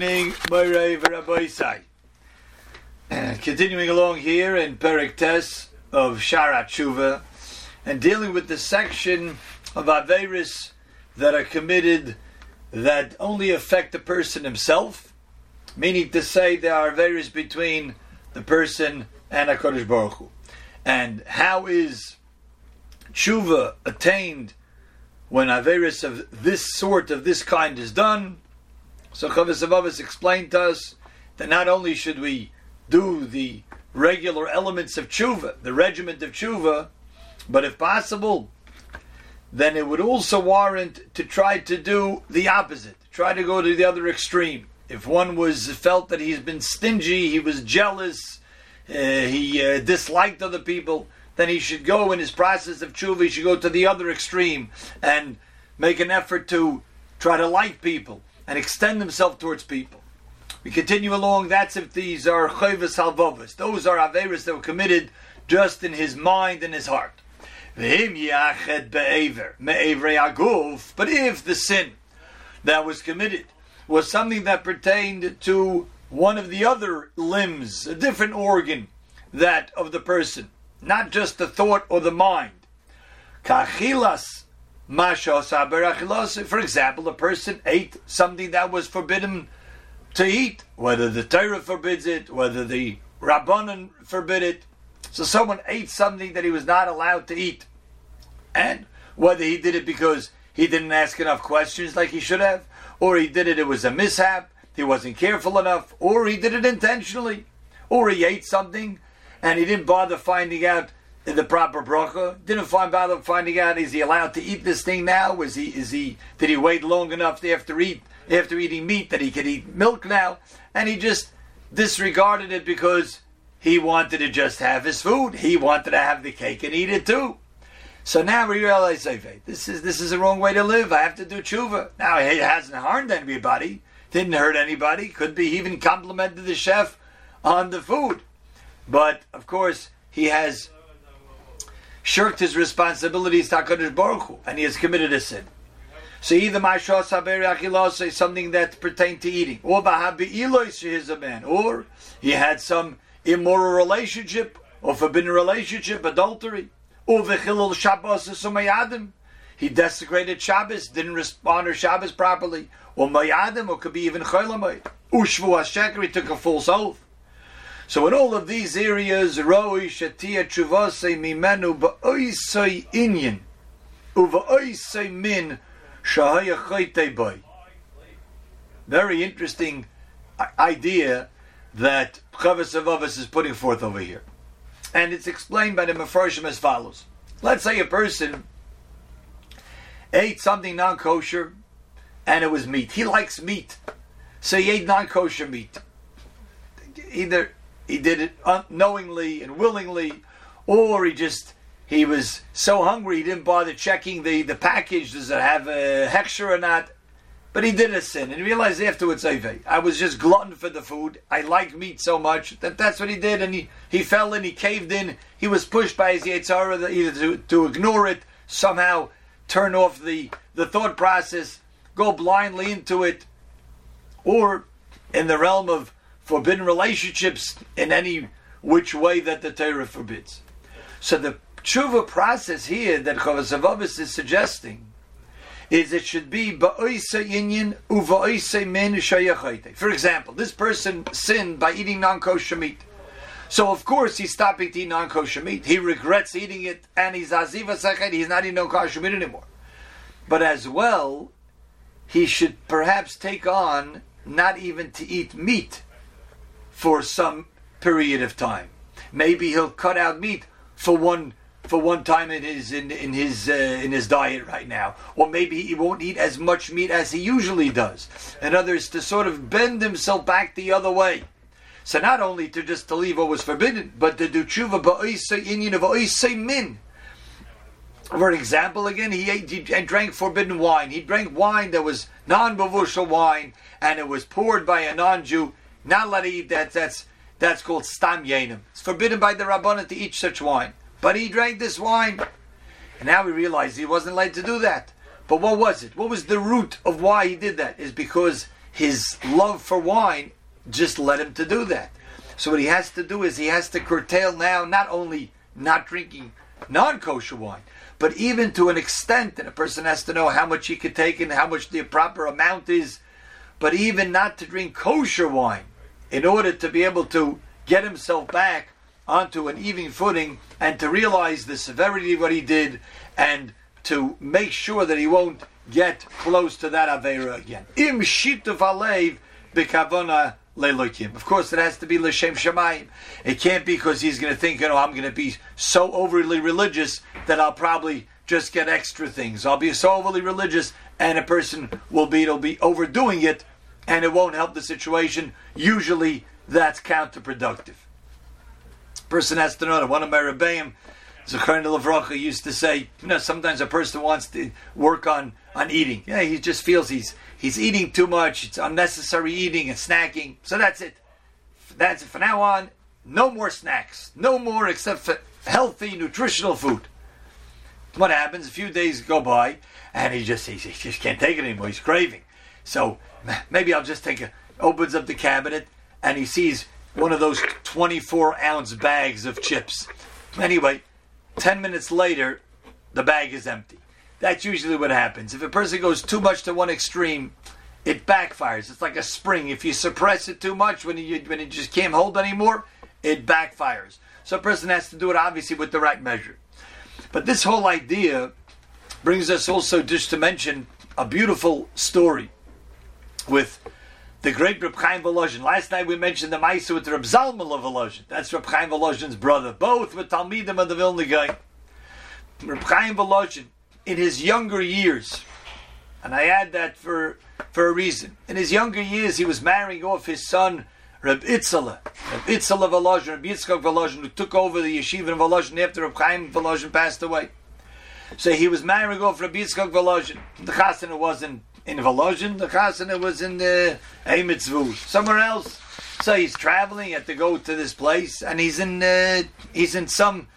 evening, Moirei V'Rabboisai. Continuing along here in Perik Tes of Shara Tshuva and dealing with the section of Averis that are committed that only affect the person himself, meaning to say there are Averis between the person and HaKadosh Baruch Hu. And how is Tshuva attained when Averis of this sort, of this kind is done? So Chavos HaLevavos explained to us that not only should we do the regular elements of tshuva, the regiment of tshuva, but if possible, then it would also warrant to try to do the opposite, try to go to the other extreme. If one was felt that he's been stingy, he was jealous, uh, he uh, disliked other people, then he should go in his process of tshuva. He should go to the other extreme and make an effort to try to like people and extend himself towards people. We continue along. That's if these are chayvus halvavas. Those are averis that were committed just in his mind and his heart. But if the sin that was committed was something that pertained to one of the other limbs, a different organ that of the person, not just the thought or the mind. Kachilas for example, a person ate something that was forbidden to eat, whether the Torah forbids it, whether the Rabbanon forbid it. So someone ate something that he was not allowed to eat. And whether he did it because he didn't ask enough questions like he should have, or he did it, it was a mishap, he wasn't careful enough, or he did it intentionally, or he ate something and he didn't bother finding out the proper bracha. Didn't find bother finding out is he allowed to eat this thing now? Was he is he did he wait long enough after eat after eating meat that he could eat milk now? And he just disregarded it because he wanted to just have his food. He wanted to have the cake and eat it too. So now we realize, hey, this is this is the wrong way to live. I have to do tshuva. Now it hasn't harmed anybody, didn't hurt anybody. Could be even complimented the chef on the food, but of course he has shirked his responsibilities to HaKadosh Baruch Hu, and he has committed a sin. So either Mashah Saberi is something that pertained to eating, or Bahabi Elois is a man, or he had some immoral relationship, or forbidden relationship, adultery, or Vechilul Shabbos Sumayadim. He desecrated Shabbos, didn't respond to Shabbos properly, or Mayadim, or could be even Cholamay. Ushvu HaSheker, took a false oath. So in all of these areas, Roi Shatia Chuvase Mimenu Ba'oisai Inyan Uva'oisai Min Shahaya. Very interesting idea that Avavas is putting forth over here. And it's explained by the Mefarshim as follows. Let's say a person ate something non kosher and it was meat. He likes meat. So he ate non kosher meat. Either he did it unknowingly and willingly, or he just he was so hungry he didn't bother checking the, the package. Does it have a hechsher or not? But he did a sin and he realized afterwards, I was just glutton for the food. I like meat so much that that's what he did. And he, he fell in, he caved in. He was pushed by his Yetzer Hara either to, to ignore it, somehow turn off the, the thought process, go blindly into it, or in the realm of forbidden relationships in any which way that the Torah forbids. So the tshuva process here that Chavos HaLevavos is suggesting is it should be. For example, this person sinned by eating non-kosher meat. So of course he stopped eating non-kosher meat. He regrets eating it, and he's aziva sachet. He's not eating non-kosher meat anymore. But as well, he should perhaps take on not even to eat meat for some period of time. Maybe he'll cut out meat for one for one time in his in, in his uh, in his diet right now, or maybe he won't eat as much meat as he usually does. And others to sort of bend himself back the other way. So not only to just to leave what was forbidden, but to do tshuva inyan of min. For example, again, he ate he drank forbidden wine. He drank wine that was non-mevushal wine, and it was poured by a non-Jew. Not allowed to eat that. That's that's called stam yenim. It's forbidden by the rabbanon to eat such wine. But he drank this wine, and now we realize he wasn't allowed to do that. But what was it? What was the root of why he did that? Is because his love for wine just led him to do that. So what he has to do is he has to curtail now not only not drinking non-kosher wine, but even to an extent that a person has to know how much he could take and how much the proper amount is, but even not to drink kosher wine in order to be able to get himself back onto an even footing and to realize the severity of what he did and to make sure that he won't get close to that Avera again. Im. Of course, it has to be l'shem shamayim. It can't be because he's going to think, you know, I'm going to be so overly religious that I'll probably just get extra things. I'll be so overly religious, and a person will be, it'll be overdoing it, and it won't help the situation. Usually, that's counterproductive. Person has to know that one of my rebbeim, Zechariah Lavrocha, used to say, you know, sometimes a person wants to work on on eating. Yeah, he just feels he's he's eating too much. It's unnecessary eating and snacking. So that's it. That's it. From now on, no more snacks. No more except for healthy, nutritional food. What happens? A few days go by, and he just he just can't take it anymore. He's craving. So maybe I'll just take a opens up the cabinet and he sees one of those 24 ounce bags of chips. Anyway, 10 minutes later, the bag is empty. That's usually what happens. If a person goes too much to one extreme, it backfires. It's like a spring. If you suppress it too much when you when it just can't hold anymore, it backfires. So a person has to do it obviously with the right measure. But this whole idea brings us also just to mention a beautiful story with the great Reb Chaim Volozhin. Last night we mentioned the Maisa with Reb Zalman of Volozhin. That's Reb Chaim Volozhin's brother. Both were Talmidim of the Vilna Gaon. Reb Chaim Volozhin in his younger years, and I add that for for a reason. In his younger years, he was marrying off his son Reb Itzala, Reb Itzala Volozhin, Reb Yitzchak Volozhin, who took over the yeshiva in Volozhin after Reb Chaim Volozhin passed away. So he was marrying off Reb Yitzchak Volozhin. The chasana wasn't in Volozhin, the chasana was in the Eimitzvu, somewhere else. So he's traveling, he had to go to this place, and he's in uh, he's in some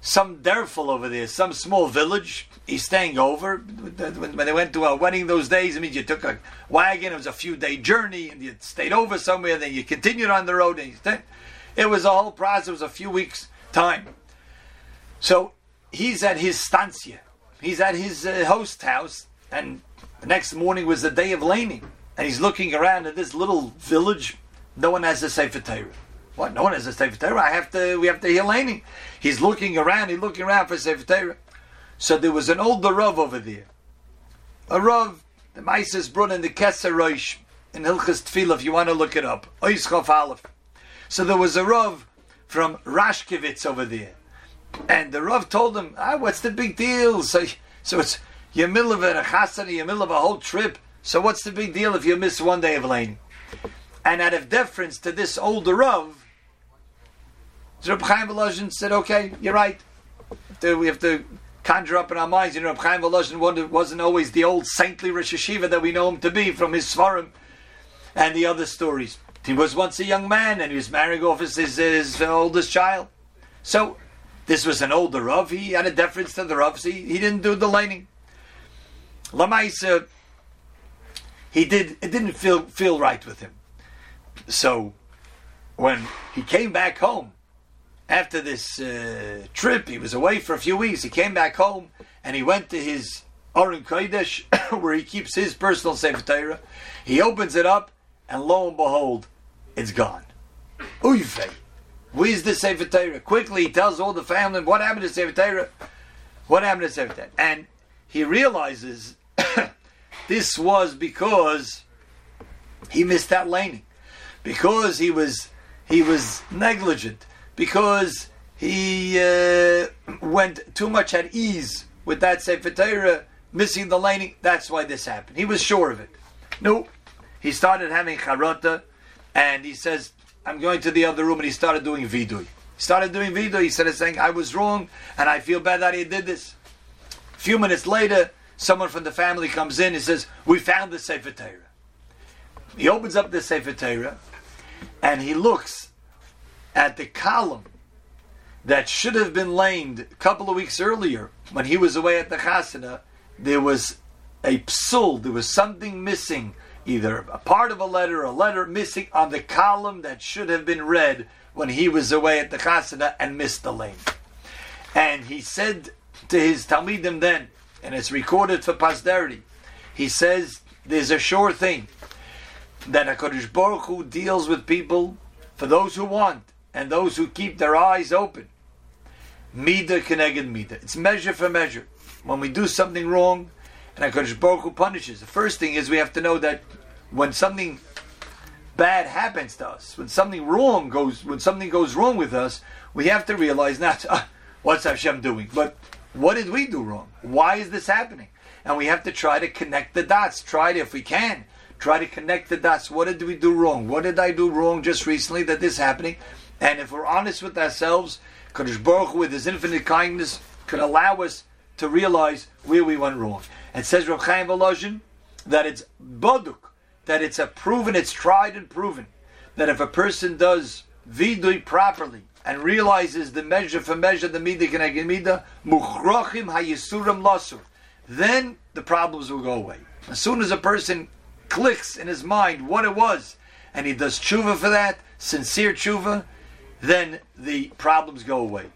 some derfel over there, some small village. He's staying over. When they went to a wedding those days, I mean, you took a wagon. It was a few day journey, and you stayed over somewhere. Then you continued on the road, and stayed. it was a whole process. It was a few weeks time. So he's at his stancia. He's at his uh, host house, and the next morning was the day of laning, and he's looking around at this little village. No one has a sefer Torah. What? No one has a Sefer Torah. I have to. We have to hear laning. He's looking around. He's looking around for Sefer Torah. So there was an older Rav over there. A Rav, the Mises brought in the Kesser Roish in Hilchas Tefillah, if you want to look it up. Oischof Aleph. So there was a Rav from Rashkevitz over there. And the Rav told him, ah, what's the big deal? So, so it's you're middle of a chasana, you're middle of a whole trip. So what's the big deal if you miss one day of laning? And out of deference to this older Rav, Reb Chaim Volozhin said, "Okay, you're right. We have to conjure up in our minds. You know, Reb Chaim Volozhin wasn't always the old saintly Rosh Yeshiva that we know him to be from his Svarim and the other stories. He was once a young man and he was marrying off his, his, his oldest child. So this was an older Rav. He had a deference to the Ravs. He, he didn't do the laning. Lamaisa, he did. It didn't feel feel right with him. So when he came back home after this uh, trip, he was away for a few weeks. He came back home and he went to his Aron Kodesh, where he keeps his personal Sefer Torah. He opens it up, and lo and behold, it's gone. Uyve. Where's the Sefer Torah? Quickly, he tells all the family, what happened to Sefer Torah? What happened to Sefer Torah? And he realizes this was because he missed that laning. Because he was he was negligent because he uh, went too much at ease with that Sefer Torah, missing the laning. That's why this happened. He was sure of it. No, he started having charota, and he says, "I'm going to the other room," and he started doing vidui. He started doing vidui. He started saying, "I was wrong, and I feel bad that he did this." A few minutes later, someone from the family comes in and says, "We found the Sefer Torah." He opens up the Sefer Torah, and he looks at the column that should have been lamed a couple of weeks earlier when he was away at the chasana, there was a psul, there was something missing either a part of a letter, a letter missing on the column that should have been read when he was away at the chasana and missed the lane. And he said to his Talmidim then, and it's recorded for posterity, he says, there's a sure thing that HaKadosh Baruch Hu deals with people for those who want and those who keep their eyes open. Mida keneged mida. It's measure for measure. When we do something wrong, and HaKadosh Baruch Hu punishes, the first thing is we have to know that when something bad happens to us, when something wrong goes, when something goes wrong with us, we have to realize not uh, what's Hashem doing, but what did we do wrong? Why is this happening? And we have to try to connect the dots. Try to, if we can, try to connect the dots. What did we do wrong? What did I do wrong just recently that this is happening? And if we're honest with ourselves, Kadosh Baruch with His infinite kindness, can allow us to realize where we went wrong. And says Rav Chaim Volozhin that it's baduk, that it's a proven, it's tried and proven, that if a person does vidui properly and realizes the measure for measure, the midah keneged midah, muchrochim hayisuram lasur, then the problems will go away. As soon as a person clicks in his mind what it was, and he does tshuva for that, sincere tshuva, then the problems go away.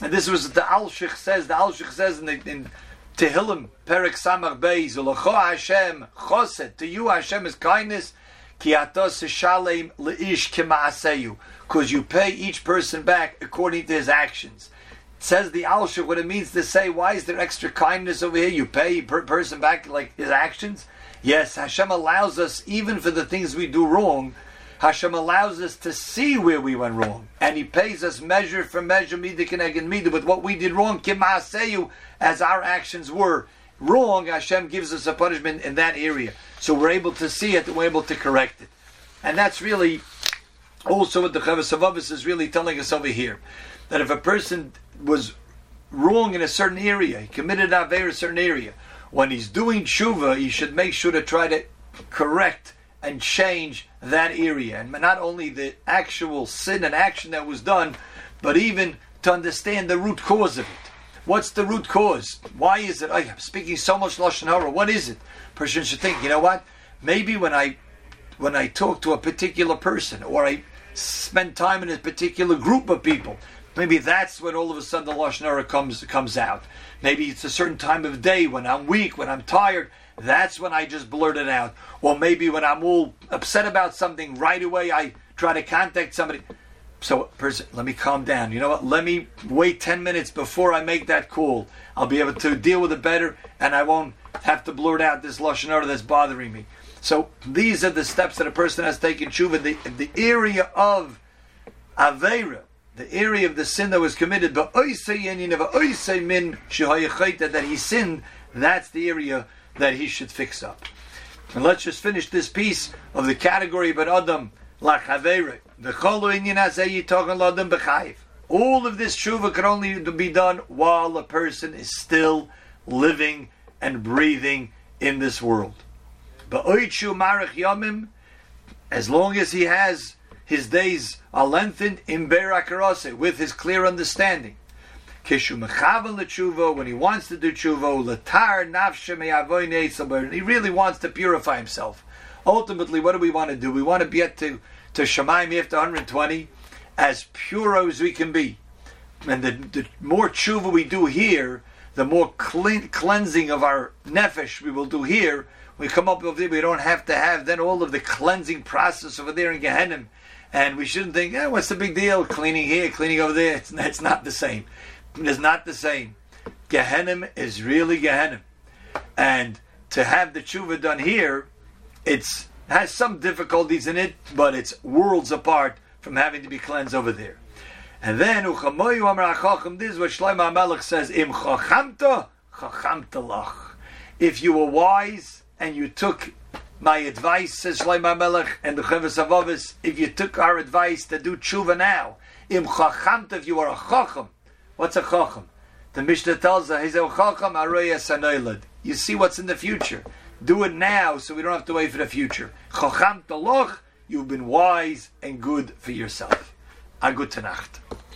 And this was the Alshich says. The Alshich says in, the, in Tehillim Perik Samach Beis Hashem Choset. To you Hashem is kindness. Ki atos shalem leish kemaaseyu. Because you pay each person back according to his actions. It says the Alshich what it means to say. Why is there extra kindness over here? You pay per person back like his actions. Yes, Hashem allows us even for the things we do wrong Hashem allows us to see where we went wrong, and He pays us measure for measure, midah keneged midah, with what we did wrong, kimaseyu, as our actions were wrong. Hashem gives us a punishment in that area, so we're able to see it, we're able to correct it, and that's really also what the HaLevavos is really telling us over here, that if a person was wrong in a certain area, he committed a very certain area, when he's doing tshuva, he should make sure to try to correct and change that area. And not only the actual sin and action that was done, but even to understand the root cause of it. What's the root cause? Why is it? I'm speaking so much lashon hara. What is it? Person should think. You know what? Maybe when I when I talk to a particular person or I spend time in a particular group of people, maybe that's when all of a sudden the lashon hara comes comes out. Maybe it's a certain time of day when I'm weak, when I'm tired. That's when I just blurt it out. Or maybe when I'm all upset about something, right away I try to contact somebody. So, let me calm down. You know what? Let me wait 10 minutes before I make that call. I'll be able to deal with it better and I won't have to blurt out this Lashon Hara that's bothering me. So, these are the steps that a person has taken tshuva. The, the area of Aveira, the area of the sin that was committed, but min that he sinned, that's the area that he should fix up. And let's just finish this piece of the category of Adam lachavere. The All of this tshuva can only be done while a person is still living and breathing in this world. As long as he has his days are lengthened in Berakarase with his clear understanding. Kishu mechavan l'tshuva, when he wants to do tshuva, l'tar nafshe he really wants to purify himself. Ultimately, what do we want to do? We want to get to, to Shemaim after 120 as pure as we can be. And the, the more tshuva we do here, the more clean, cleansing of our nefesh we will do here. We come up with it, we don't have to have then all of the cleansing process over there in Gehenna. And we shouldn't think, eh, what's the big deal? Cleaning here, cleaning over there. It's, it's not the same It's not the same. Gehenim is really Gehenna. And to have the tshuva done here, it's has some difficulties in it, but it's worlds apart from having to be cleansed over there. And then Uchamoyu Amar Achachim, this is what Shlomo Melech says, Im chachamta, chachamta lach. If you were wise and you took my advice, says Shlomo Melech, and the Chavos HaLevavos, if you took our advice to do tshuva now, Im chachamta, if you are a chacham, What's a chacham? The Mishnah tells us, a chacham sanoilad. You see what's in the future. Do it now so we don't have to wait for the future. Chacham taloch, you've been wise and good for yourself. a gute Nacht.